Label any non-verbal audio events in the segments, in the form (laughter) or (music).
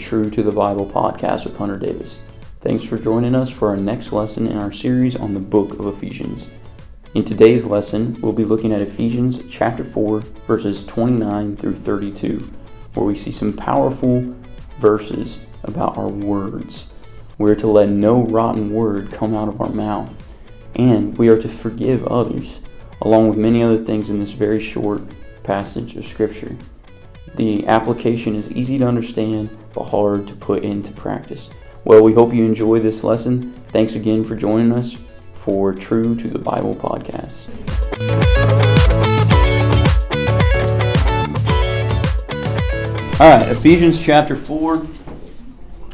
True to the Bible podcast with Hunter Davis. Thanks for joining us for our next lesson in our series on the book of Ephesians. In today's lesson, we'll be looking at Ephesians chapter 4, verses 29 through 32, where we see some powerful verses about our words. We are to let no rotten word come out of our mouth, and we are to forgive others, along with many other things in this very short passage of Scripture. The application is easy to understand but hard to put into practice. Well, we hope you enjoy this lesson. Thanks again for joining us for True to the Bible podcast. All right, Ephesians chapter 4.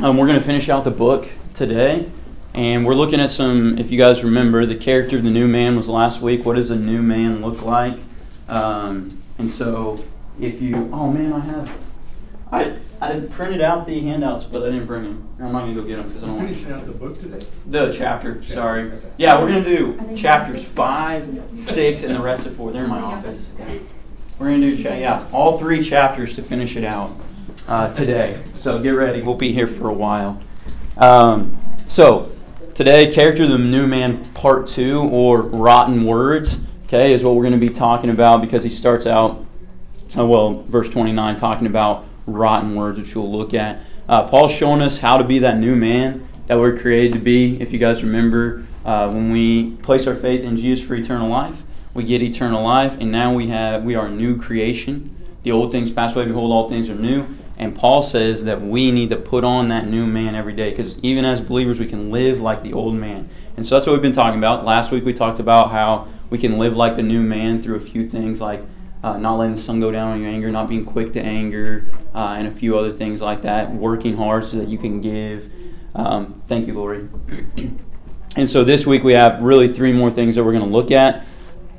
Um, we're going to finish out the book today. And we're looking at some, if you guys remember, the character of the new man was last week. What does a new man look like? Um, and so if you, oh man, I have, I I printed out the handouts, but I didn't bring them. I'm not gonna go get them because I don't. Finishing out the book today. The chapter, sorry. Yeah, we're gonna do chapters five, six, and the rest of four. They're in my office. We're gonna do, cha- yeah, all three chapters to finish it out uh, today. So get ready. We'll be here for a while. Um, so today, character of the new man, part two, or rotten words. Okay, is what we're going to be talking about because he starts out uh, well, verse 29, talking about rotten words, which we'll look at. Uh, Paul's showing us how to be that new man that we're created to be. If you guys remember, uh, when we place our faith in Jesus for eternal life, we get eternal life, and now we have we are a new creation. The old things pass away; behold, all things are new. And Paul says that we need to put on that new man every day, because even as believers, we can live like the old man. And so that's what we've been talking about. Last week we talked about how we can live like the new man through a few things like uh, not letting the sun go down on your anger, not being quick to anger, uh, and a few other things like that. Working hard so that you can give. Um, thank you, Lori. (clears throat) and so this week we have really three more things that we're going to look at.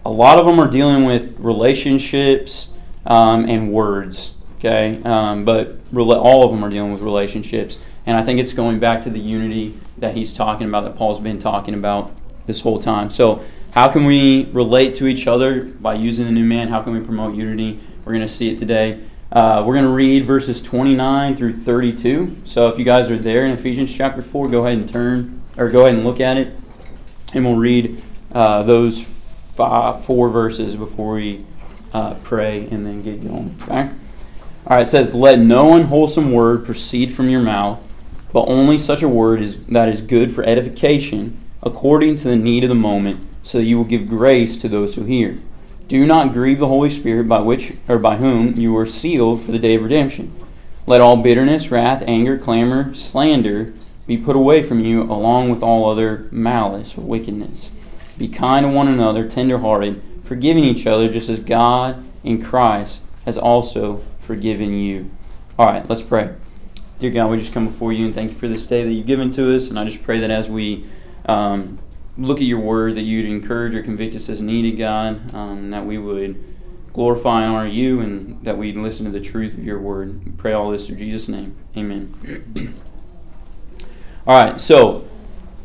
A lot of them are dealing with relationships um, and words, okay? Um, but all of them are dealing with relationships. And I think it's going back to the unity that he's talking about, that Paul's been talking about this whole time. So how can we relate to each other by using the new man? How can we promote unity? We're going to see it today. Uh, we're going to read verses 29 through 32. So if you guys are there in Ephesians chapter 4, go ahead and turn, or go ahead and look at it. And we'll read uh, those five, four verses before we uh, pray and then get going. Okay? All right, it says, Let no unwholesome word proceed from your mouth, but only such a word is, that is good for edification, according to the need of the moment so that you will give grace to those who hear. Do not grieve the Holy Spirit by which or by whom you were sealed for the day of redemption. Let all bitterness, wrath, anger, clamor, slander be put away from you, along with all other malice or wickedness. Be kind to one another, tenderhearted, forgiving each other, just as God in Christ has also forgiven you. All right, let's pray. Dear God, we just come before you and thank you for this day that you've given to us. And I just pray that as we um, look at your word, that you'd encourage or convict us as needed, God, um, that we would glorify and honor you, and that we'd listen to the truth of your word. We pray all this in Jesus' name. Amen. all right, so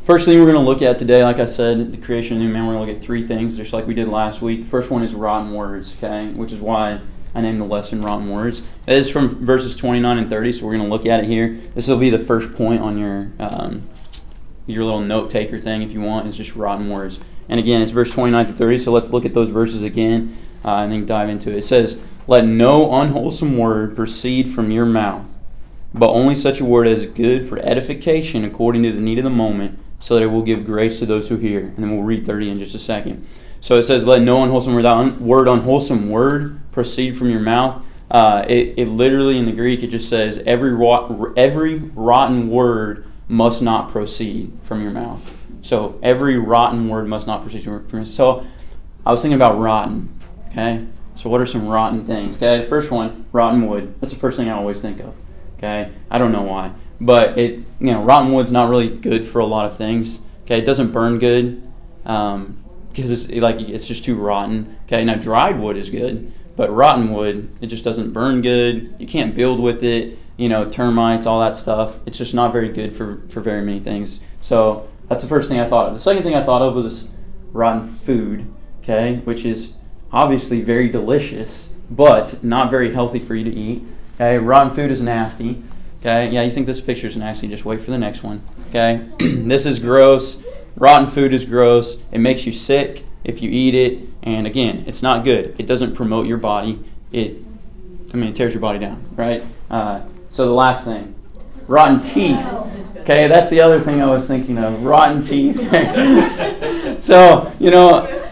first thing we're going to look at today, like I said, the creation of the new man, we're going to look at three things, just like we did last week. The first one is rotten words, okay, which is why I named the lesson Rotten Words. It is from verses 29 and 30, so we're going to look at it here. This will be the first point on your um, your little note taker thing if you want is just rotten words. And again, it's verse 29 to 30, so let's look at those verses again uh, and then dive into it. It says, Let no unwholesome word proceed from your mouth, but only such a word as is good for edification according to the need of the moment, so that it will give grace to those who hear. And then we'll read 30 in just a second. So it says, Let no unwholesome word, un- word unwholesome word proceed from your mouth. Uh, it, it literally in the Greek, it just says, Every, every rotten word must not proceed from your mouth. So every rotten word must not proceed from your mouth. So I was thinking about rotten. Okay. So what are some rotten things? Okay. First one, rotten wood. That's the first thing I always think of. Okay. I don't know why, but it you know rotten wood's not really good for a lot of things. Okay. It doesn't burn good um, because it's like it's just too rotten. Okay. Now dried wood is good, but rotten wood it just doesn't burn good. You can't build with it you know, termites, all that stuff. It's just not very good for, for very many things. So that's the first thing I thought of. The second thing I thought of was rotten food, okay, which is obviously very delicious, but not very healthy for you to eat. Okay, rotten food is nasty. Okay, yeah, you think this picture's nasty, just wait for the next one. Okay, (clears throat) this is gross. Rotten food is gross. It makes you sick if you eat it. And again, it's not good. It doesn't promote your body. It, I mean, it tears your body down, right? Uh, so the last thing, rotten teeth. Okay, that's the other thing I was thinking of. Rotten teeth. (laughs) so you know,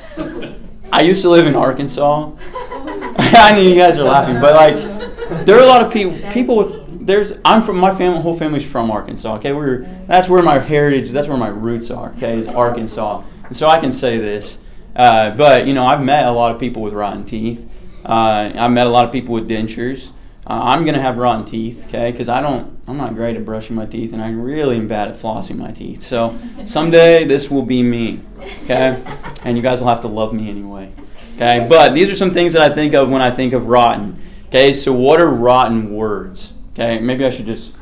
I used to live in Arkansas. (laughs) I know you guys are laughing, but like, there are a lot of people people with there's I'm from my family whole family's from Arkansas. Okay, we're that's where my heritage, that's where my roots are. Okay, is Arkansas, and so I can say this. Uh, but you know, I've met a lot of people with rotten teeth. Uh, I've met a lot of people with dentures. Uh, I'm gonna have rotten teeth, okay? Because I don't, I'm not great at brushing my teeth, and I really am bad at flossing my teeth. So someday this will be me, okay? (laughs) And you guys will have to love me anyway, okay? But these are some things that I think of when I think of rotten. Okay, so what are rotten words? Okay, maybe I should just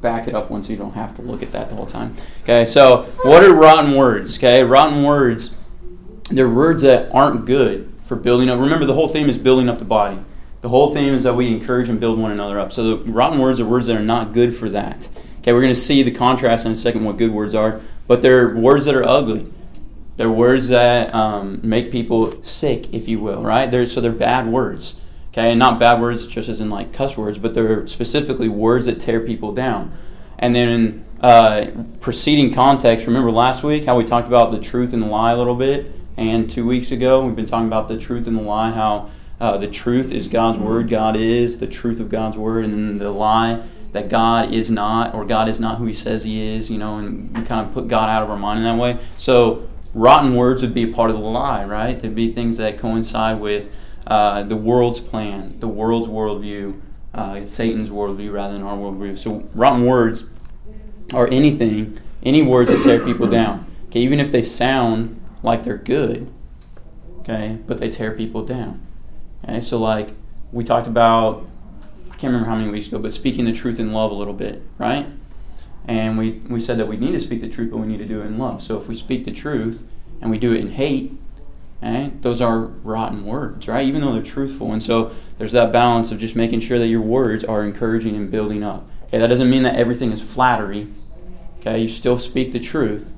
back it up once so you don't have to look at that the whole time. Okay, so what are rotten words? Okay, rotten words, they're words that aren't good for building up. Remember, the whole theme is building up the body. The whole theme is that we encourage and build one another up. So the rotten words are words that are not good for that. Okay, we're going to see the contrast in a second what good words are, but they're words that are ugly. They're words that um, make people sick, if you will, right? They're, so they're bad words. Okay, and not bad words just as in like cuss words, but they're specifically words that tear people down. And then in uh, preceding context, remember last week how we talked about the truth and the lie a little bit? And two weeks ago, we've been talking about the truth and the lie, how uh, the truth is God's word, God is the truth of God's word, and the lie that God is not, or God is not who He says He is, you know, and we kind of put God out of our mind in that way. So, rotten words would be a part of the lie, right? There'd be things that coincide with uh, the world's plan, the world's worldview, uh, Satan's worldview rather than our worldview. So rotten words are anything, any words that tear people down. Okay, even if they sound like they're good, okay, but they tear people down. So like we talked about, I can't remember how many weeks ago, but speaking the truth in love a little bit, right? And we, we said that we need to speak the truth, but we need to do it in love. So if we speak the truth and we do it in hate, Okay? Those are rotten words, right? Even though they're truthful. And so there's that balance of just making sure that your words are encouraging and building up. Okay, that doesn't mean that everything is flattery. Okay, you still speak the truth,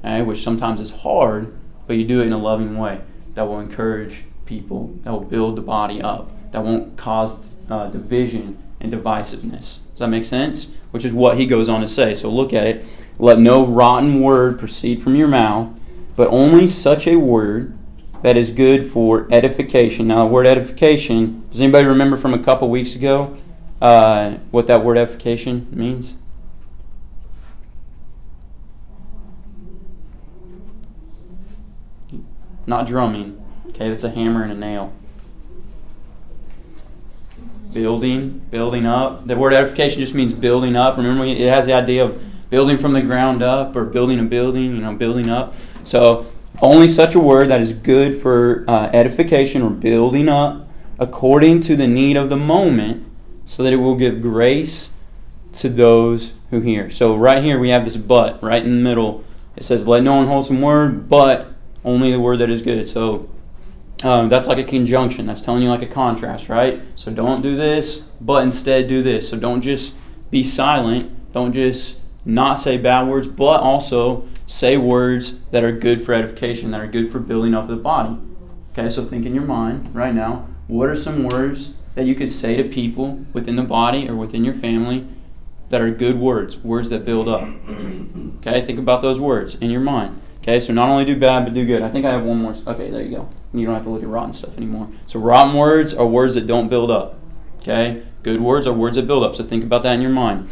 okay, which sometimes is hard, but you do it in a loving way that will encourage people, that will build the body up, that won't cause uh, division and divisiveness. Does that make sense? Which is what he goes on to say. So look at it. Let no rotten word proceed from your mouth, but only such a word that is good for edification. Now, the word edification, does anybody remember from a couple weeks ago uh, what that word edification means? Not drumming. Okay, that's a hammer and a nail. Building, building up. The word edification just means building up. Remember, it has the idea of building from the ground up or building a building, you know, building up. So only such a word that is good for uh, edification or building up according to the need of the moment, so that it will give grace to those who hear. So, right here we have this but, right in the middle. It says, Let no unwholesome word, but only the word that is good. So, um, that's like a conjunction. That's telling you like a contrast, right? So, don't do this, but instead do this. So, don't just be silent. Don't just not say bad words, but also say words that are good for edification, that are good for building up the body. Okay, so think in your mind right now what are some words that you could say to people within the body or within your family that are good words, words that build up? Okay, think about those words in your mind. Okay, so not only do bad, but do good. I think I have one more. Okay, there you go. You don't have to look at rotten stuff anymore. So, rotten words are words that don't build up. Okay, good words are words that build up. So, think about that in your mind.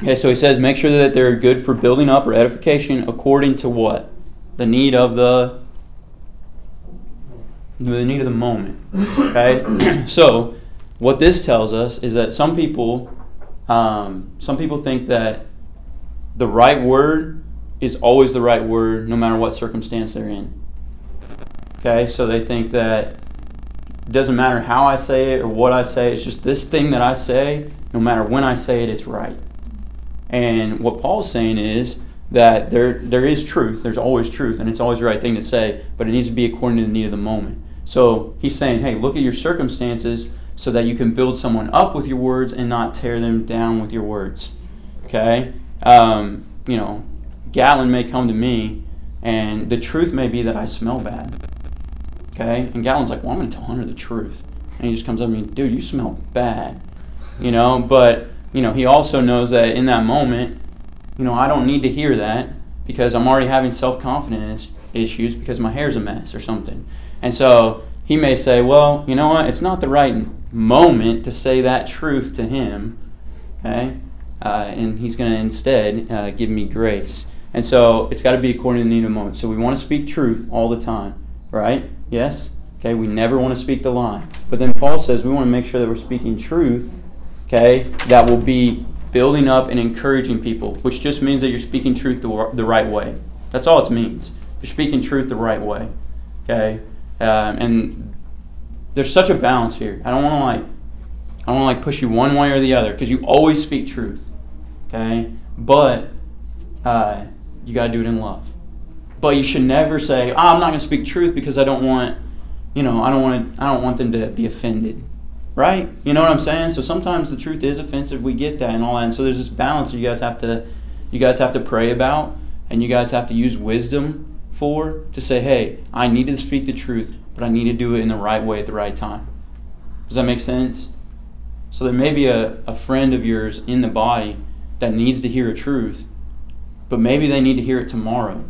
Okay, so he says, make sure that they're good for building up or edification according to what? The need of the the need of the moment. Okay, (clears throat) so what this tells us is that some people, um, some people think that the right word is always the right word, no matter what circumstance they're in. Okay, so they think that it doesn't matter how I say it or what I say. It's just this thing that I say. No matter when I say it, it's right. And what Paul's saying is that there there is truth. There's always truth, and it's always the right thing to say, but it needs to be according to the need of the moment. So he's saying, hey, look at your circumstances. so that you can build someone up with your words and not tear them down with your words. Okay? Um, you know, Gatlin may come to me, and the truth may be that I smell bad. Okay? And Gatlin's like, well, I'm going to tell Hunter the truth. And he just comes up to me, dude, you smell bad. You know, but, you know, he also knows that in that moment, you know, I don't need to hear that because I'm already having self confidence issues because my hair's a mess or something. And so he may say, well, you know what? It's not the right moment to say that truth to him. Okay? Uh, and he's going to instead uh, give me grace. And so it's got to be according to the need of the moment. So we want to speak truth all the time, right? Yes? Okay, we never want to speak the lie. But then Paul says we want to make sure that we're speaking truth, okay, that will be building up and encouraging people, which just means that you're speaking truth the, the right way. That's all it means. You're speaking truth the right way, okay? Um, and there's such a balance here. I don't want to like, I don't want to like push you one way or the other because you always speak truth, okay? But uh, you got to do it in love. But you should never say, oh, "I'm not going to speak truth because I don't want, you know, I don't want, I don't want them to be offended." Right? You know what I'm saying? So sometimes the truth is offensive. We get that and all that. And so there's this balance you guys have to, you guys have to pray about, and you guys have to use wisdom for to say, "Hey, I need to speak the truth, but I need to do it in the right way at the right time." Does that make sense? So there may be a, a friend of yours in the body that needs to hear a truth, but maybe they need to hear it tomorrow.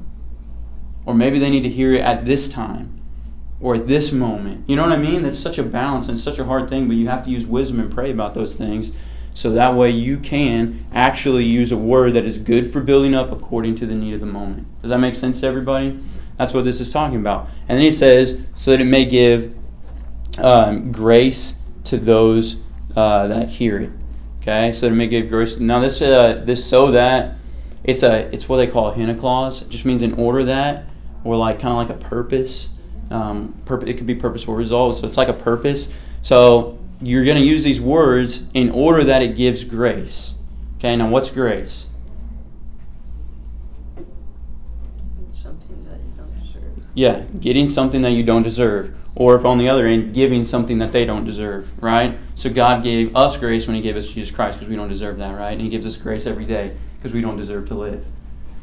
Or maybe they need to hear it at this time or at this moment. You know what I mean? That's such a balance and such a hard thing, but you have to use wisdom and pray about those things so that way you can actually use a word that is good for building up according to the need of the moment. Does that make sense to everybody? That's what this is talking about. And then he says, so that it may give um, grace to those uh, that hear it. Okay, so that it may give grace. Now this uh, this so that it's a it's what they call a hina clause. It just means in order that, or like kind of like a purpose. Um, pur- it could be purposeful results. So it's like a purpose. So you're going to use these words in order that it gives grace. Okay, now what's grace? Something that you don't deserve. Yeah, getting something that you don't deserve. Or if on the other end, giving something that they don't deserve, right? So God gave us grace when He gave us Jesus Christ because we don't deserve that, right? And He gives us grace every day because we don't deserve to live.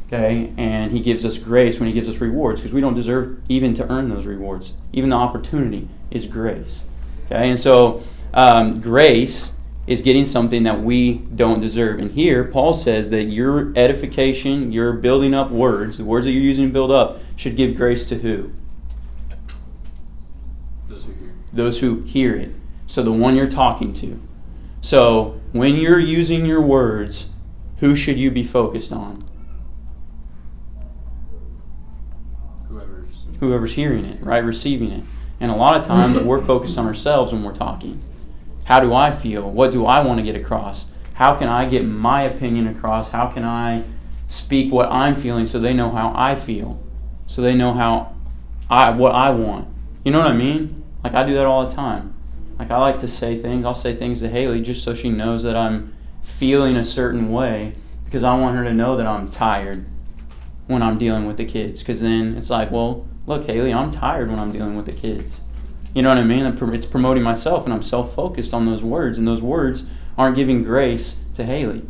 Okay? And He gives us grace when He gives us rewards because we don't deserve even to earn those rewards. Even the opportunity is grace. Okay? And so, um, grace is getting something that we don't deserve. And here, Paul says that your edification, your building up words, the words that you're using to build up, should give grace to who? Those who hear. Those who hear it. So, the one you're talking to. So, when you're using your words, who should you be focused on? Whoever's. Hearing it, right? Receiving it. And a lot of times we're focused on ourselves when we're talking. How do I feel? What do I want to get across? How can I get my opinion across? How can I speak what I'm feeling so they know how I feel? So they know how I what I want. You know what I mean? Like I do that all the time. Like I like to say things. I'll say things to Haley just so she knows that I'm feeling a certain way because I want her to know that I'm tired when I'm dealing with the kids. Because then it's like, well, look, Haley, I'm tired when I'm dealing with the kids. You know what I mean? It's promoting myself, and I'm self focused on those words, and those words aren't giving grace to Haley.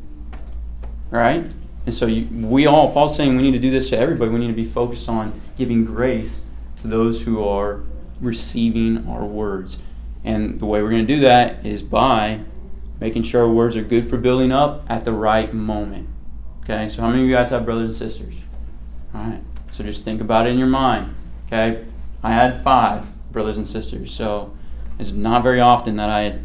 Right? And so you, we all, Paul's saying we need to do this to everybody. We need to be focused on giving grace to those who are receiving our words. And the way we're going to do that is by making sure our words are good for building up at the right moment. Okay, so how many of you guys have brothers and sisters? All right, so just think about it in your mind. Okay, I had five brothers and sisters, so it's not very often that I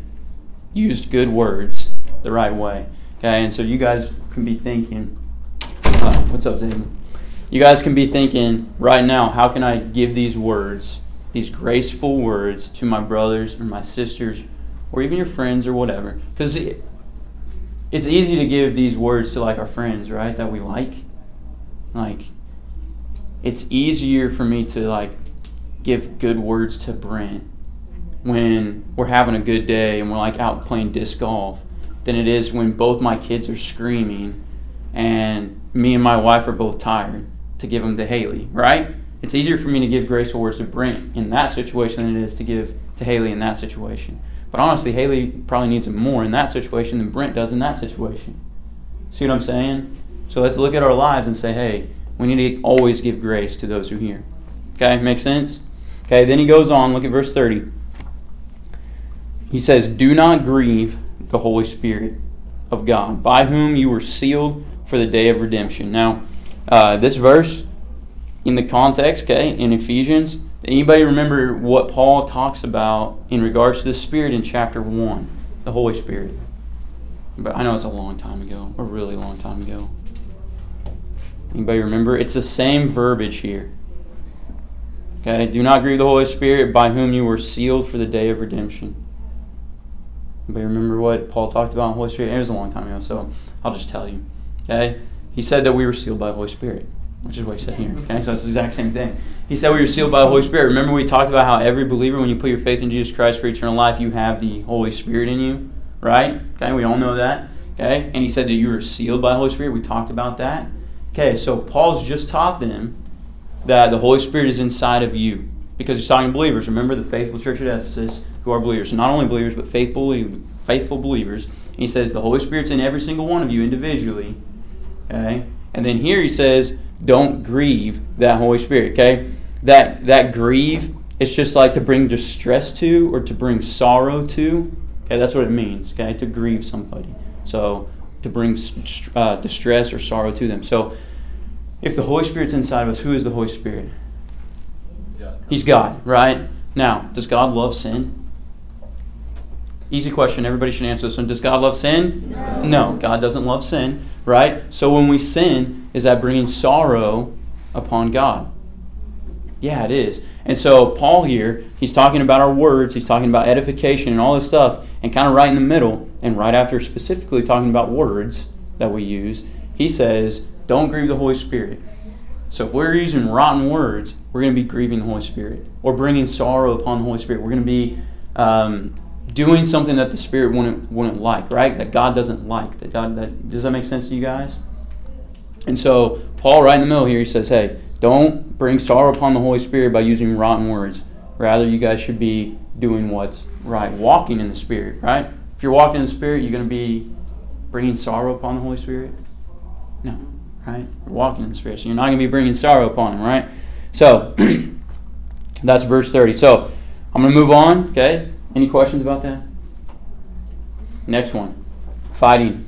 used good words the right way. Okay, and so you guys can be thinking, uh, what's up, Zayden? You guys can be thinking right now, how can I give these words, these graceful words, to my brothers or my sisters or even your friends or whatever. Because it's easy to give these words to like our friends, right? That we like. Like, it's easier for me to like give good words to Brent when we're having a good day and we're like out playing disc golf than it is when both my kids are screaming and me and my wife are both tired to give them to Haley, right? It's easier for me to give graceful words to Brent in that situation than it is to give to Haley in that situation. But honestly, Haley probably needs it more in that situation than Brent does in that situation. See what I'm saying? So let's look at our lives and say, hey, we need to always give grace to those who hear. Okay, make sense? Okay, then he goes on, look at verse 30. He says, Do not grieve the Holy Spirit of God, by whom you were sealed for the day of redemption. Now, uh, this verse, in the context, okay, in Ephesians, anybody remember what Paul talks about in regards to the Spirit in chapter 1, the Holy Spirit? But I know it's a long time ago, a really long time ago. Anybody remember? It's the same verbiage here. Okay, do not grieve the Holy Spirit by whom you were sealed for the day of redemption. Anybody remember what Paul talked about in Holy Spirit? It was a long time ago, so I'll just tell you. Okay? He said that we were sealed by the Holy Spirit, which is what he said here. Okay, so it's the exact same thing. He said we were sealed by the Holy Spirit. Remember we talked about how every believer, when you put your faith in Jesus Christ for eternal life, you have the Holy Spirit in you, right? Okay, we all know that. Okay, and he said that you were sealed by the Holy Spirit. We talked about that. Okay, so Paul's just taught them that the Holy Spirit is inside of you because he's talking to believers. Remember the faithful church at Ephesus who are believers. not only believers, but faithful, faithful believers. And he says the Holy Spirit's in every single one of you individually. Okay? And then here he says, don't grieve that Holy Spirit. Okay? That that grieve, it's just like to bring distress to or to bring sorrow to. Okay, that's what it means. Okay, to grieve somebody. So to bring uh, distress or sorrow to them. So if the Holy Spirit's inside of us, who is the Holy Spirit? He's God, right? Now, does God love sin? Easy question. Everybody should answer this one. Does God love sin? No. no. God doesn't love sin, right? So when we sin, is that bringing sorrow upon God? Yeah, it is. And so Paul here, he's talking about our words, he's talking about edification and all this stuff, and kind of right in the middle, and right after specifically talking about words that we use, he says, Don't grieve the Holy Spirit. So if we're using rotten words, we're going to be grieving the Holy Spirit or bringing sorrow upon the Holy Spirit. We're going to be um, doing something that the Spirit wouldn't wouldn't like, right? That God doesn't like. That God that does that make sense to you guys? And so Paul, right in the middle here, he says, "Hey, don't bring sorrow upon the Holy Spirit by using rotten words. Rather, you guys should be doing what's right, walking in the Spirit, right? If you're walking in the Spirit, you're going to be bringing sorrow upon the Holy Spirit. No, right? You're walking in the Spirit, so you're not going to be bringing sorrow upon Him, right? So (clears throat) that's verse 30. So I'm going to move on. Okay. Any questions about that? Next one fighting.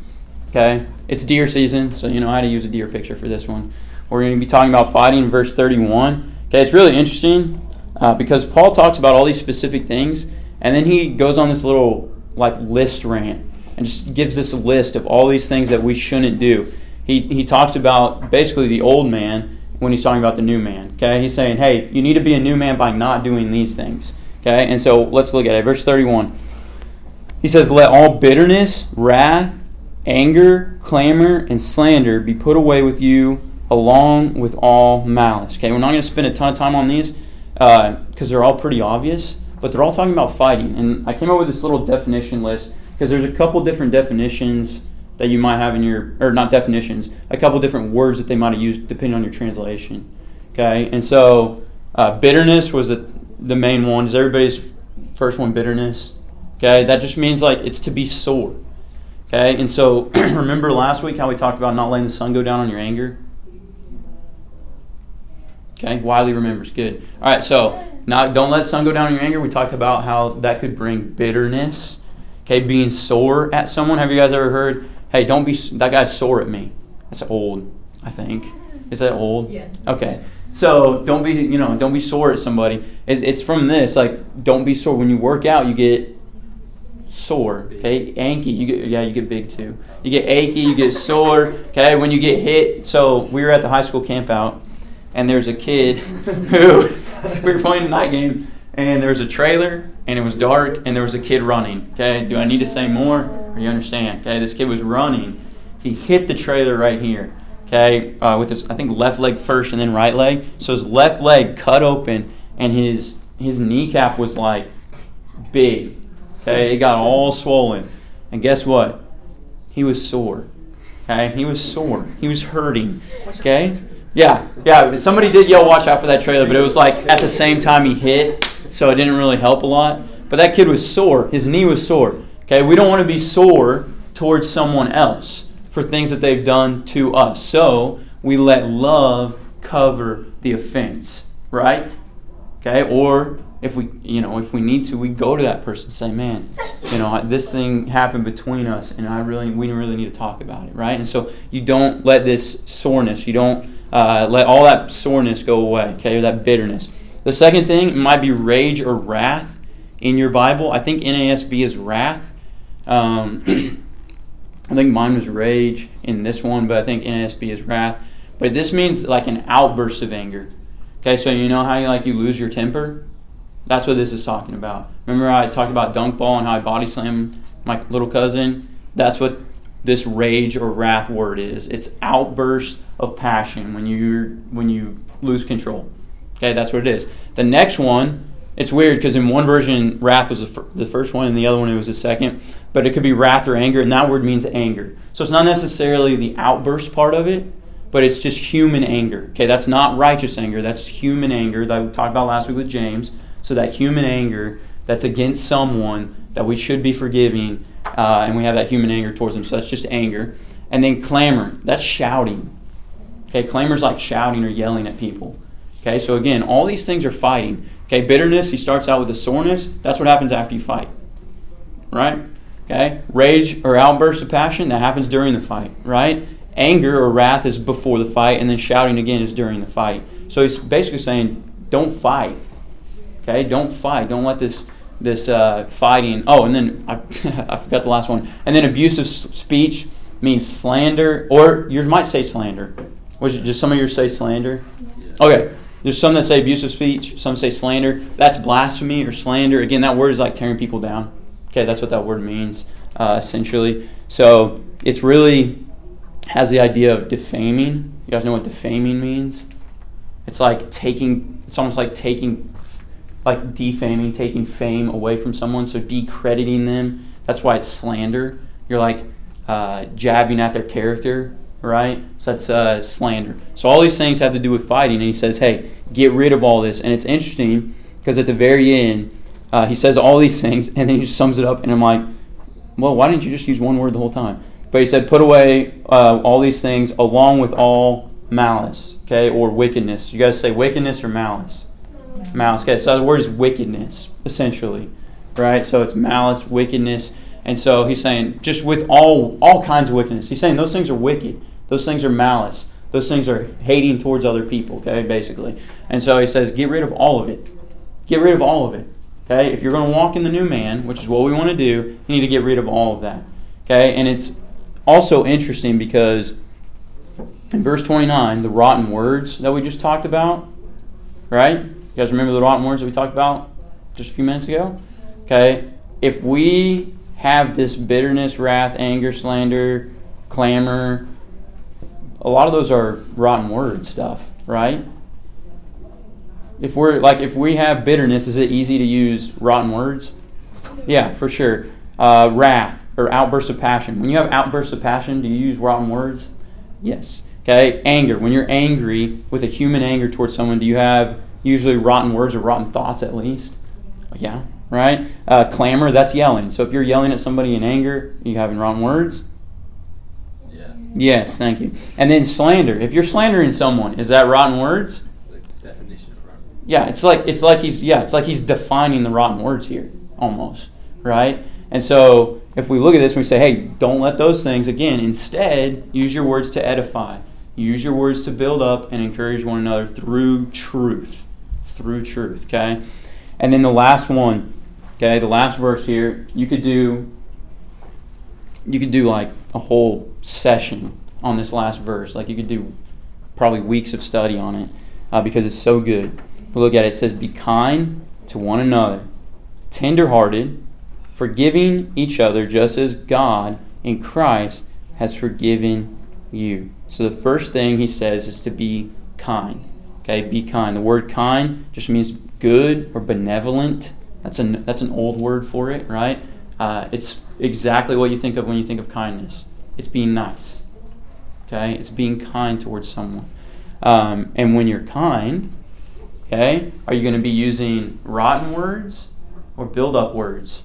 Okay. It's deer season, so you know how to use a deer picture for this one. We're going to be talking about fighting in verse 31. Okay. It's really interesting uh, because Paul talks about all these specific things, and then he goes on this little like list rant and just gives this list of all these things that we shouldn't do. He, he talks about basically the old man when he's talking about the new man. Okay, he's saying, hey, you need to be a new man by not doing these things. Okay, and so let's look at it. Verse 31. He says, Let all bitterness, wrath, anger, clamor, and slander be put away with you, along with all malice. Okay, we're not going to spend a ton of time on these because uh, they're all pretty obvious, but they're all talking about fighting. And I came up with this little definition list because there's a couple different definitions that you might have in your, or not definitions, a couple different words that they might have used depending on your translation. Okay, and so uh, bitterness was a, the main one. Is everybody's first one bitterness? Okay, that just means like it's to be sore. Okay, and so (clears throat) remember last week how we talked about not letting the sun go down on your anger? Okay, Wiley remembers. Good. All right, so not don't let sun go down on your anger. We talked about how that could bring bitterness. Okay, being sore at someone. Have you guys ever heard hey, don't be that guy's sore at me. That's old, I think. Is that old? Yeah. Okay. So don't be, you know, don't be sore at somebody. It, it's from this, like, don't be sore. When you work out, you get sore. Okay, achy. You get, yeah, you get big too. You get achy. You get sore. Okay, when you get hit. So we were at the high school camp out, and there's a kid (laughs) who we (laughs) were playing a night game, and there was a trailer, and it was dark, and there was a kid running. Okay, do I need to say more? You understand? Okay, this kid was running. He hit the trailer right here. Okay, uh, with his I think left leg first and then right leg. So his left leg cut open, and his his kneecap was like big. Okay, it got all swollen. And guess what? He was sore. Okay, he was sore. He was hurting. Okay. Yeah, yeah. Somebody did yell, "Watch out for that trailer!" But it was like at the same time he hit, so it didn't really help a lot. but that kid was sore. His knee was sore. Okay, we don't want to be sore towards someone else for things that they've done to us. So we let love cover the offense, right? Okay, or if we, you know, if we need to, we go to that person and say, "Man, you know, this thing happened between us, and I really, we really need to talk about it, right?" And so you don't let this soreness, you don't uh, let all that soreness go away, okay, that bitterness. The second thing might be rage or wrath in your Bible. I think NASB is wrath. Um, (clears throat) I think mine was rage in this one, but I think NASB is wrath. But this means like an outburst of anger. Okay, so you know how you like you lose your temper? That's what this is talking about. Remember I talked about dunk ball and how I body slammed my little cousin? That's what this rage or wrath word is. It's outburst of passion when you when you lose control. Okay, that's what it is. The next one, it's weird because in one version wrath was the, fir- the first one, and the other one it was the second. But it could be wrath or anger, and that word means anger. So it's not necessarily the outburst part of it, but it's just human anger. Okay, that's not righteous anger. That's human anger that we talked about last week with James. So that human anger that's against someone that we should be forgiving, uh, and we have that human anger towards them. So that's just anger. And then clamor, that's shouting. Okay, clamor's like shouting or yelling at people. Okay, so again, all these things are fighting. Okay, bitterness, he starts out with the soreness. That's what happens after you fight. Right? Okay, rage or outbursts of passion, that happens during the fight. Right? Anger or wrath is before the fight, and then shouting again is during the fight. So he's basically saying, don't fight. Okay, don't fight. Don't let this this uh, fighting. Oh, and then I, (laughs) I forgot the last one. And then abusive speech means slander, or you might say slander. Was it just some of yours say slander? Okay. There's some that say abusive speech, some say slander. That's blasphemy or slander. Again, that word is like tearing people down. Okay, that's what that word means, uh, essentially. So it's really has the idea of defaming. You guys know what defaming means? It's like taking, it's almost like taking, like defaming, taking fame away from someone, so decrediting them. That's why it's slander. You're like uh, jabbing at their character, right? So that's uh, slander. So all these things have to do with fighting, and he says, hey, get rid of all this. And it's interesting because at the very end, uh, he says all these things, and then he just sums it up, and I'm like, well, why didn't you just use one word the whole time? But he said, put away uh, all these things along with all malice, okay, or wickedness. You guys say wickedness or malice? Malice. Okay, so the word is wickedness, essentially, right? So it's malice, wickedness. And so he's saying just with all all kinds of wickedness. He's saying those things are wicked. Those things are malice. Those things are hating towards other people, okay, basically. And so he says, get rid of all of it. Get rid of all of it. Okay? If you're going to walk in the new man, which is what we want to do, you need to get rid of all of that. Okay? And it's also interesting because in verse 29, the rotten words that we just talked about, right? You guys remember the rotten words that we talked about just a few minutes ago? Okay? If we have this bitterness, wrath, anger, slander, clamor, a lot of those are rotten word stuff, right? If we're like if we have bitterness, is it easy to use rotten words? Yeah, for sure. Uh, wrath or outbursts of passion. When you have outbursts of passion, do you use rotten words? Yes. Okay. Anger. When you're angry with a human anger towards someone, do you have usually rotten words or rotten thoughts at least? Yeah. Right. Uh, clamor. That's yelling. So if you're yelling at somebody in anger, you having rotten words. Yeah. Yes. Thank you. And then slander. If you're slandering someone, is that rotten words? The definition of rotten. Yeah, it's like it's like he's yeah, it's like he's defining the rotten words here almost, right? And so if we look at this and we say, hey, don't let those things again. Instead, use your words to edify. Use your words to build up and encourage one another through truth, through truth. Okay, and then the last one, okay, the last verse here, you could do. You could do like a whole session on this last verse. Like you could do probably weeks of study on it uh, because it's so good. But look at it. It says, Be kind to one another, tenderhearted, forgiving each other, just as God in Christ has forgiven you. So the first thing he says is to be kind. Okay, be kind. The word kind just means good or benevolent. That's an that's an old word for it, right? Uh, it's exactly what you think of when you think of kindness. It's being nice. Okay, it's being kind towards someone. Um, and when you're kind, okay, are you going to be using rotten words or build up words?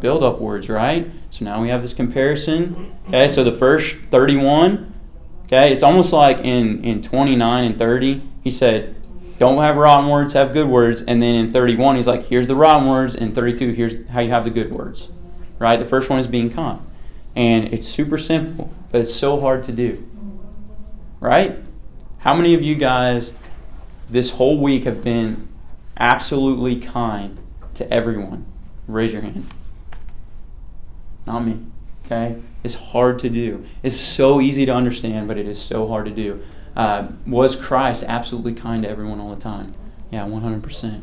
Build up words, right? So now we have this comparison. Okay, so the first 31, okay, it's almost like in, in 29 and 30, he said, don't have rotten words, have good words. And then in 31, he's like, here's the rotten words. And 32, here's how you have the good words, right? The first one is being kind. And it's super simple, but it's so hard to do, right? How many of you guys this whole week have been absolutely kind to everyone? Raise your hand. Not me. Okay? It's hard to do. It's so easy to understand, but it is so hard to do. Uh, was Christ absolutely kind to everyone all the time? Yeah, 100%.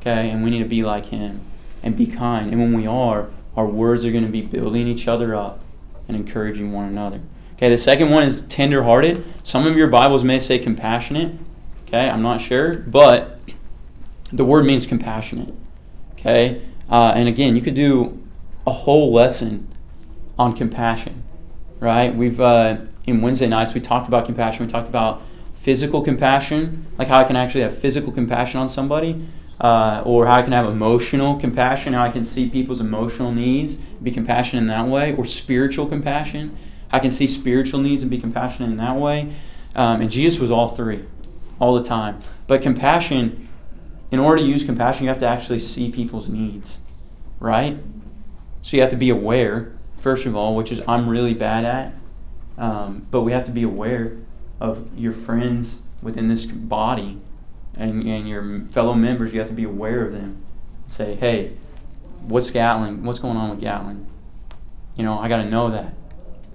Okay? And we need to be like him and be kind. And when we are, our words are going to be building each other up and encouraging one another. Okay, the second one is tender-hearted. Some of your Bibles may say compassionate. Okay, I'm not sure, but the word means compassionate. Okay, uh, and again, you could do a whole lesson on compassion, right? We've uh, in Wednesday nights we talked about compassion. We talked about physical compassion, like how I can actually have physical compassion on somebody, uh, or how I can have emotional compassion, how I can see people's emotional needs, be compassionate in that way, or spiritual compassion. I can see spiritual needs and be compassionate in that way. Um, and Jesus was all three, all the time. But compassion, in order to use compassion, you have to actually see people's needs, right? So you have to be aware, first of all, which is I'm really bad at. Um, but we have to be aware of your friends within this body and, and your fellow members. You have to be aware of them. Say, hey, what's Gatlin? What's going on with Gatlin? You know, I got to know that.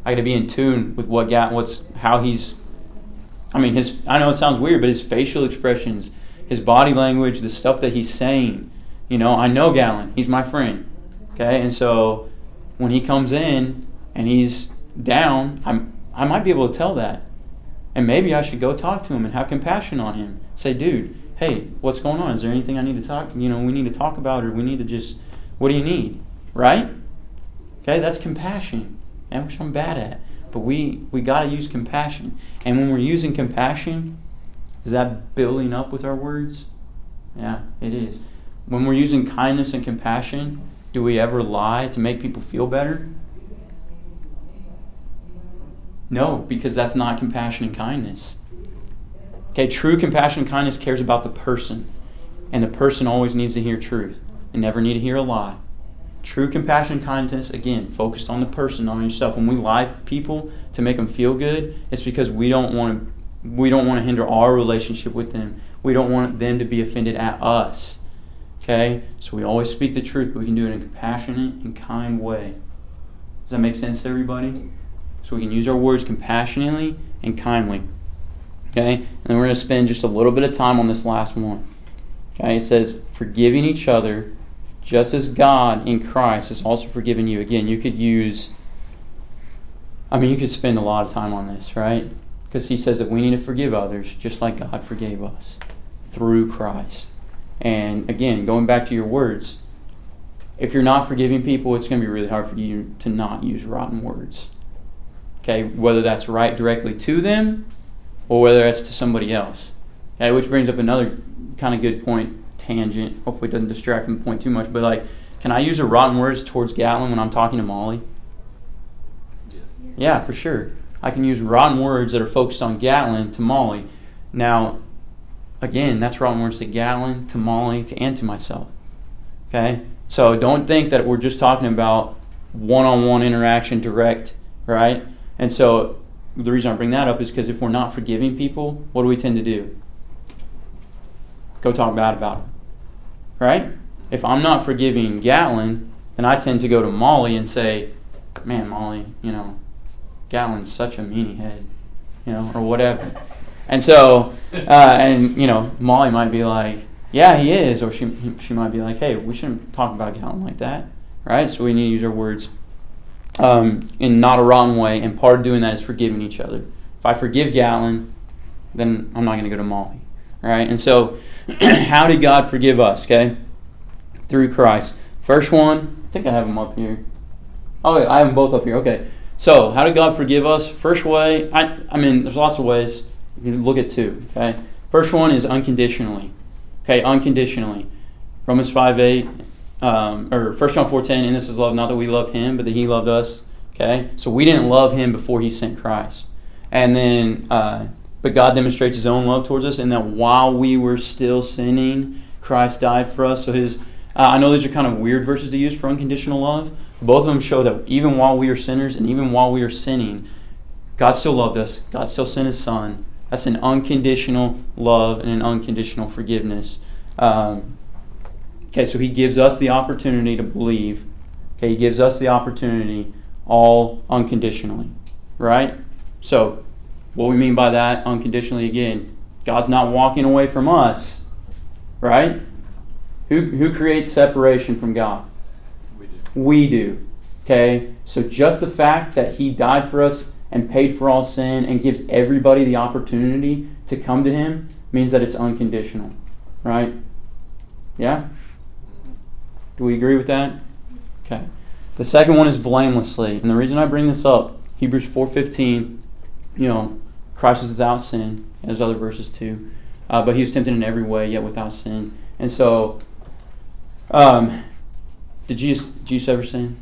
I got to be in tune with what Gat, what's how he's. I mean, his. I know it sounds weird, but his facial expressions, his body language, the stuff that he's saying. You know, I know Gatlin. He's my friend. Okay, and so when he comes in and he's down, I'm. I might be able to tell that, and maybe I should go talk to him and have compassion on him. Say, dude, hey, what's going on? Is there anything I need to talk? You know, we need to talk about, or we need to just. What do you need? Right? Okay, that's compassion and which I'm bad at. But we we got to use compassion. And when we're using compassion, is that building up with our words? Yeah, it is. When we're using kindness and compassion, do we ever lie to make people feel better? No, because that's not compassion and kindness. Okay, true compassion and kindness cares about the person. And the person always needs to hear truth and never need to hear a lie. True compassion, and kindness, again, focused on the person, not on yourself. When we lie to people to make them feel good, it's because we don't want to we don't want to hinder our relationship with them. We don't want them to be offended at us. Okay? So we always speak the truth, but we can do it in a compassionate and kind way. Does that make sense to everybody? So we can use our words compassionately and kindly. Okay? And then we're going to spend just a little bit of time on this last one. Okay? It says, forgiving each other just as God in Christ has also forgiven you. Again, you could use, I mean, you could spend a lot of time on this, right? Because he says that we need to forgive others just like God forgave us through Christ. And again, going back to your words, if you're not forgiving people, it's going to be really hard for you to not use rotten words. Okay, whether that's right directly to them or whether that's to somebody else. Okay, which brings up another kind of good point tangent. Hopefully, it doesn't distract from the point too much. But like, can I use a rotten words towards Gatlin when I'm talking to Molly? Yeah. yeah, for sure. I can use rotten words that are focused on Gatlin to Molly. Now, again, that's rotten words to Gatlin, to Molly, to and to myself. Okay, so don't think that we're just talking about one-on-one interaction, direct, right? And so the reason I bring that up is because if we're not forgiving people, what do we tend to do? Go talk bad about them right? If I'm not forgiving Gatlin, then I tend to go to Molly and say, man, Molly, you know, Gatlin's such a meanie head, you know, or whatever. And so, uh, and, you know, Molly might be like, yeah, he is. Or she, she might be like, hey, we shouldn't talk about Gatlin like that, right? So we need to use our words um, in not a wrong way. And part of doing that is forgiving each other. If I forgive Gatlin, then I'm not going to go to Molly, right? And so, (clears throat) how did God forgive us? Okay, through Christ. First one, I think I have them up here. Oh, I have them both up here. Okay. So, how did God forgive us? First way, I, I mean, there's lots of ways. Look at two. Okay. First one is unconditionally. Okay, unconditionally. Romans 5 8. um, or 1 John 4.10, and this is love, not that we loved him, but that he loved us. Okay? So we didn't love him before he sent Christ. And then, uh, but God demonstrates his own love towards us and that while we were still sinning, Christ died for us. So his, uh, I know these are kind of weird verses to use for unconditional love. Both of them show that even while we are sinners and even while we are sinning, God still loved us. God still sent his son. That's an unconditional love and an unconditional forgiveness. Um, okay, so he gives us the opportunity to believe. Okay, he gives us the opportunity all unconditionally, right? So, what we mean by that unconditionally again, God's not walking away from us, right? Who, who creates separation from God? We do. We do. Okay? So, just the fact that He died for us and paid for all sin and gives everybody the opportunity to come to Him means that it's unconditional, right? Yeah? Do we agree with that? Okay. The second one is blamelessly. And the reason I bring this up, Hebrews 4.15, you know, Christ is without sin. There's other verses too. Uh, but he was tempted in every way, yet without sin. And so, um, did Jesus, Jesus ever sin?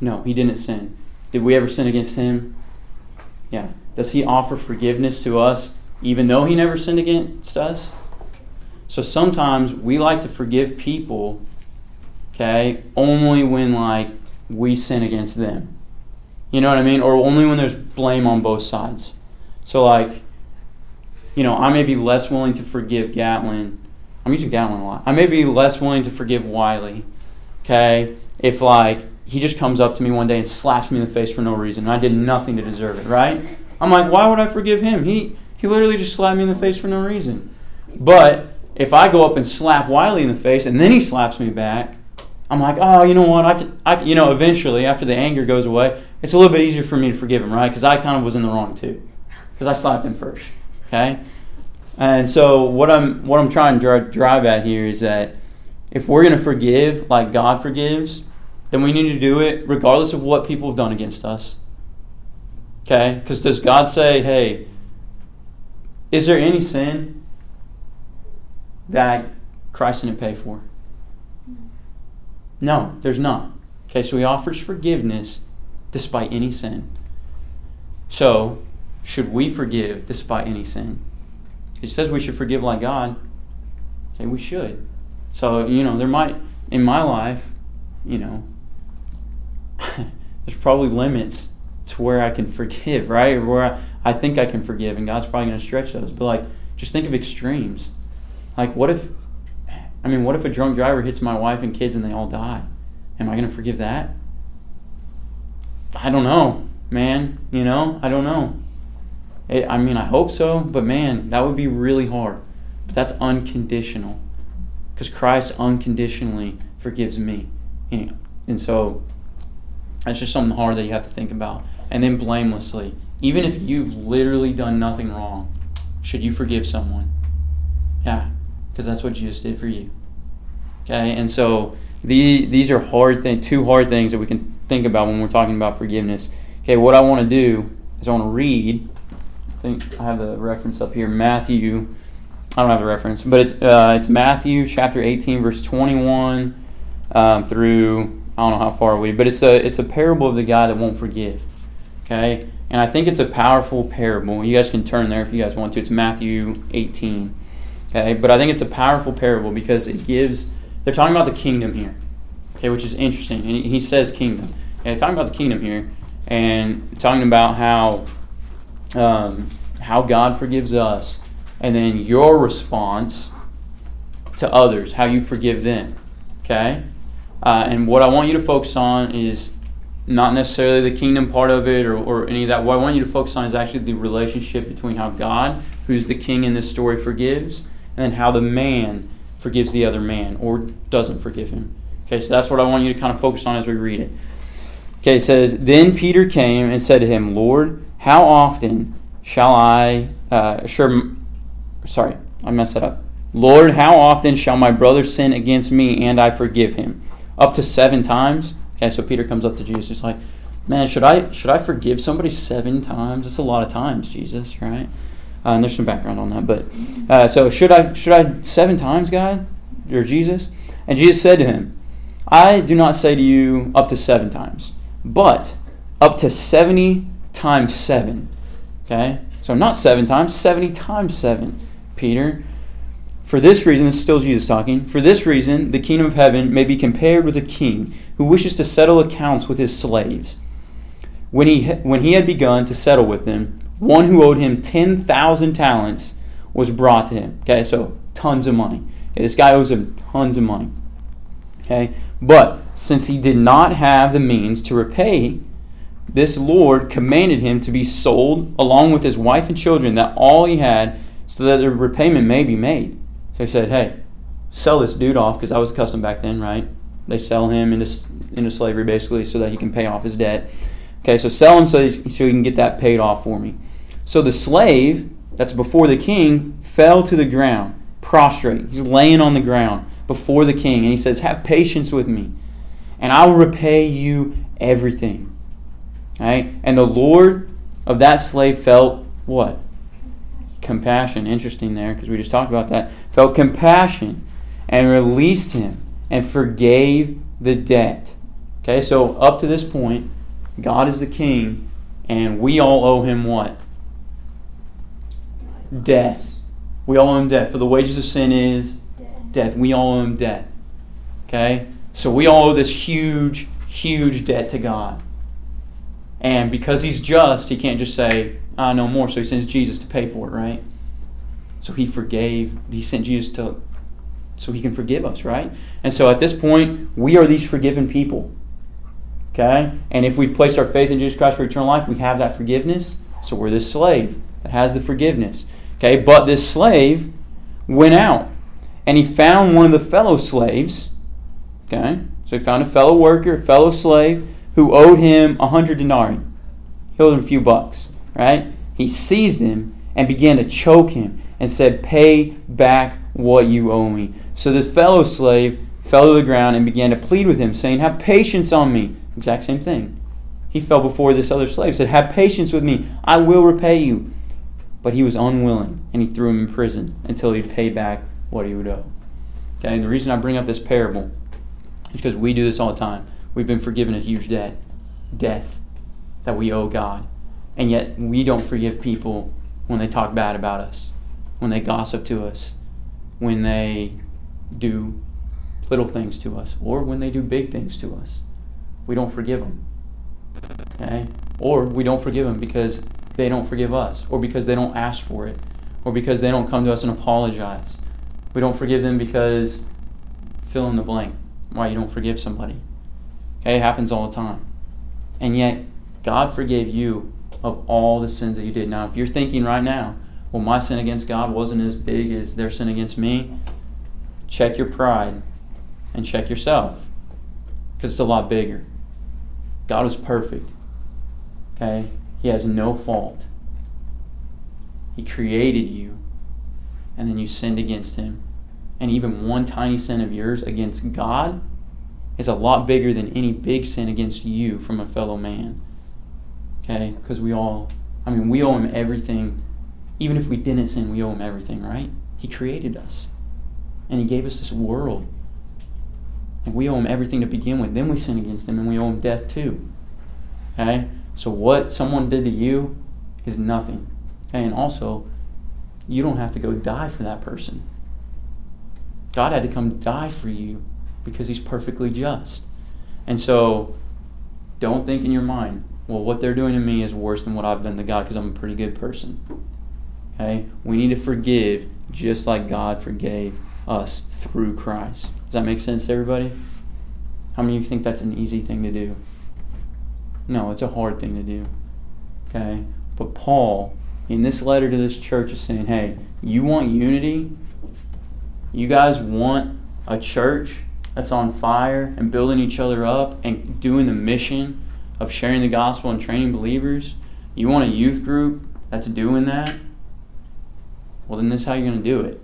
No, he didn't sin. Did we ever sin against him? Yeah. Does he offer forgiveness to us even though he never sinned against us? So sometimes we like to forgive people okay, only when like we sin against them. You know what I mean? Or only when there's blame on both sides. So like, you know, I may be less willing to forgive Gatlin. I'm using Gatlin a lot. I may be less willing to forgive Wiley. Okay, if like he just comes up to me one day and slaps me in the face for no reason, and I did nothing to deserve it, right? I'm like, why would I forgive him? He he literally just slapped me in the face for no reason. But if I go up and slap Wiley in the face and then he slaps me back, I'm like, oh, you know what? I can, I, you know, eventually after the anger goes away, it's a little bit easier for me to forgive him, right? Because I kind of was in the wrong too, because I slapped him first. Okay, and so what I'm what I'm trying to drive, drive at here is that if we're going to forgive like God forgives, then we need to do it regardless of what people have done against us. Okay, because does God say, hey, is there any sin that Christ didn't pay for? No, there's not. Okay, so he offers forgiveness despite any sin. So, should we forgive despite any sin? He says we should forgive like God. Okay, we should. So, you know, there might, in my life, you know, (laughs) there's probably limits to where I can forgive, right? Or where I, I think I can forgive, and God's probably going to stretch those. But, like, just think of extremes. Like, what if I mean, what if a drunk driver hits my wife and kids and they all die? Am I going to forgive that? I don't know, man. You know, I don't know. It, I mean, I hope so, but man, that would be really hard. But that's unconditional. Because Christ unconditionally forgives me. And so that's just something hard that you have to think about. And then blamelessly. Even if you've literally done nothing wrong, should you forgive someone? Yeah because that's what Jesus did for you. Okay, and so the, these are hard thing, two hard things that we can think about when we're talking about forgiveness. Okay, what I want to do is I want to read. I think I have the reference up here, Matthew. I don't have the reference, but it's uh, it's Matthew chapter 18, verse 21 um, through I don't know how far we, but it's a it's a parable of the guy that won't forgive. Okay, and I think it's a powerful parable. You guys can turn there if you guys want to. It's Matthew 18. Okay, but I think it's a powerful parable because it gives. They're talking about the kingdom here, okay, which is interesting. And he, says kingdom. Okay, talking about the kingdom here, and talking about how um, how God forgives us, and then your response to others, how you forgive them. Okay, uh, and what I want you to focus on is not necessarily the kingdom part of it or, or any of that. What I want you to focus on is actually the relationship between how God, who's the king in this story, forgives, and then how the man forgives the other man or doesn't forgive him. Okay, so that's what I want you to kind of focus on as we read it. Okay, it says, Then Peter came and said to him, Lord, how often shall I, uh, sure, sorry, I messed that up. Lord, how often shall my brother sin against me and I forgive him? Up to seven times? Okay, so Peter comes up to Jesus. He's like, Man, should I should I forgive somebody seven times? That's a lot of times, Jesus, right? Uh, and there's some background on that, but uh, so should I should I seven times God or Jesus? And Jesus said to him, I do not say to you up to seven times, but up to 70 times seven. Okay? So not seven times, 70 times seven, Peter. For this reason, this is still Jesus talking. For this reason, the kingdom of heaven may be compared with a king who wishes to settle accounts with his slaves. When he, when he had begun to settle with them, one who owed him 10,000 talents was brought to him. Okay, so tons of money. Okay, this guy owes him tons of money. Okay, but since he did not have the means to repay, this Lord commanded him to be sold along with his wife and children, that all he had, so that the repayment may be made. So he said, Hey, sell this dude off, because I was custom back then, right? They sell him into, into slavery basically so that he can pay off his debt. Okay, so sell him so, so he can get that paid off for me. So the slave that's before the king fell to the ground, prostrate. He's laying on the ground before the king, and he says, Have patience with me, and I will repay you everything. Right? And the Lord of that slave felt what? Compassion. Interesting there, because we just talked about that. Felt compassion and released him and forgave the debt. Okay, so up to this point, God is the king, and we all owe him what? Death. We all owe him death. For the wages of sin is death. We all owe him debt. Okay? So we all owe this huge, huge debt to God. And because he's just, he can't just say, ah, no more. So he sends Jesus to pay for it, right? So he forgave. He sent Jesus to, so he can forgive us, right? And so at this point, we are these forgiven people. Okay? And if we've placed our faith in Jesus Christ for eternal life, we have that forgiveness. So we're this slave that has the forgiveness. Okay? But this slave went out and he found one of the fellow slaves. Okay? So he found a fellow worker, a fellow slave who owed him a hundred denarii. He owed him a few bucks, right? He seized him and began to choke him and said, Pay back what you owe me. So the fellow slave fell to the ground and began to plead with him, saying, Have patience on me. Exact same thing. He fell before this other slave, said, Have patience with me, I will repay you. But he was unwilling, and he threw him in prison until he paid back what he would owe. Okay, and the reason I bring up this parable is because we do this all the time. We've been forgiven a huge debt, death that we owe God. And yet we don't forgive people when they talk bad about us, when they gossip to us, when they do little things to us, or when they do big things to us. We don't forgive them. Okay? Or we don't forgive them because they don't forgive us, or because they don't ask for it, or because they don't come to us and apologize. We don't forgive them because fill in the blank why you don't forgive somebody. Okay, it happens all the time. And yet, God forgave you of all the sins that you did. Now, if you're thinking right now, well, my sin against God wasn't as big as their sin against me, check your pride and check yourself because it's a lot bigger. God was perfect. Okay? He has no fault. He created you, and then you sinned against Him. And even one tiny sin of yours against God is a lot bigger than any big sin against you from a fellow man. Okay? Because we all, I mean, we owe him everything. Even if we didn't sin, we owe him everything, right? He created us. And he gave us this world. And we owe him everything to begin with. Then we sin against him and we owe him death too. Okay? So what someone did to you is nothing. Okay? And also, you don't have to go die for that person. God had to come die for you because he's perfectly just. And so don't think in your mind, well, what they're doing to me is worse than what I've done to God because I'm a pretty good person. Okay? We need to forgive just like God forgave us through Christ. Does that make sense to everybody? How many of you think that's an easy thing to do? No, it's a hard thing to do. Okay? But Paul, in this letter to this church, is saying, hey, you want unity? You guys want a church that's on fire and building each other up and doing the mission of sharing the gospel and training believers, you want a youth group that's doing that, well, then this is how you're going to do it.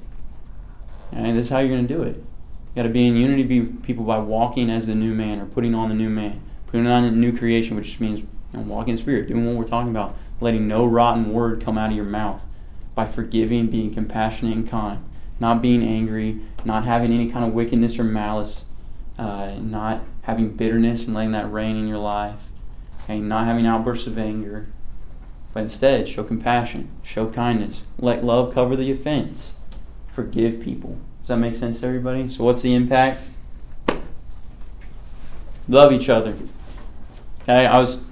And this is how you're going to do it. You got to be in unity, be people by walking as the new man or putting on the new man, putting on a new creation, which means you know, walking in spirit, doing what we're talking about, letting no rotten word come out of your mouth, by forgiving, being compassionate and kind, not being angry, not having any kind of wickedness or malice, uh, not having bitterness and letting that reign in your life, okay, not having outbursts of anger, but instead show compassion, show kindness, let love cover the offense, forgive people. Does that make sense to everybody? So, what's the impact? Love each other. Okay, I was,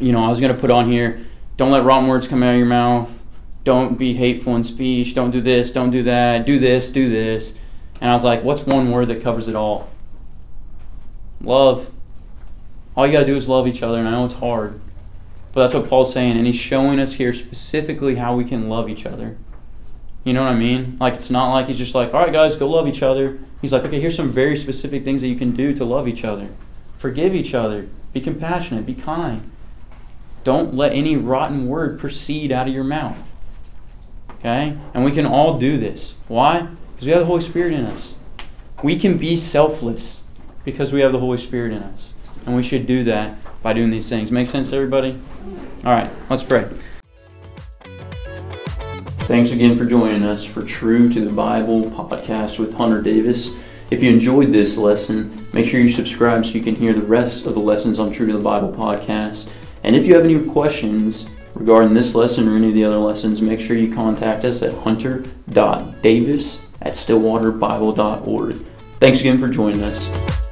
you know, I was going to put on here don't let rotten words come out of your mouth. Don't be hateful in speech. Don't do this. Don't do that. Do this. Do this. And I was like, what's one word that covers it all? Love. All you got to do is love each other. And I know it's hard. But that's what Paul's saying. And he's showing us here specifically how we can love each other. You know what I mean? Like, it's not like he's just like, all right, guys, go love each other. He's like, okay, here's some very specific things that you can do to love each other. Forgive each other. Be compassionate. Be kind. Don't let any rotten word proceed out of your mouth. Okay? And we can all do this. Why? Because we have the Holy Spirit in us. We can be selfless because we have the Holy Spirit in us. And we should do that by doing these things. Make sense, everybody? All right, let's pray. Thanks again for joining us for True to the Bible podcast with Hunter Davis. If you enjoyed this lesson, make sure you subscribe so you can hear the rest of the lessons on True to the Bible podcast. And if you have any questions regarding this lesson or any of the other lessons, make sure you contact us at hunter.davis at stillwaterbible.org. Thanks again for joining us.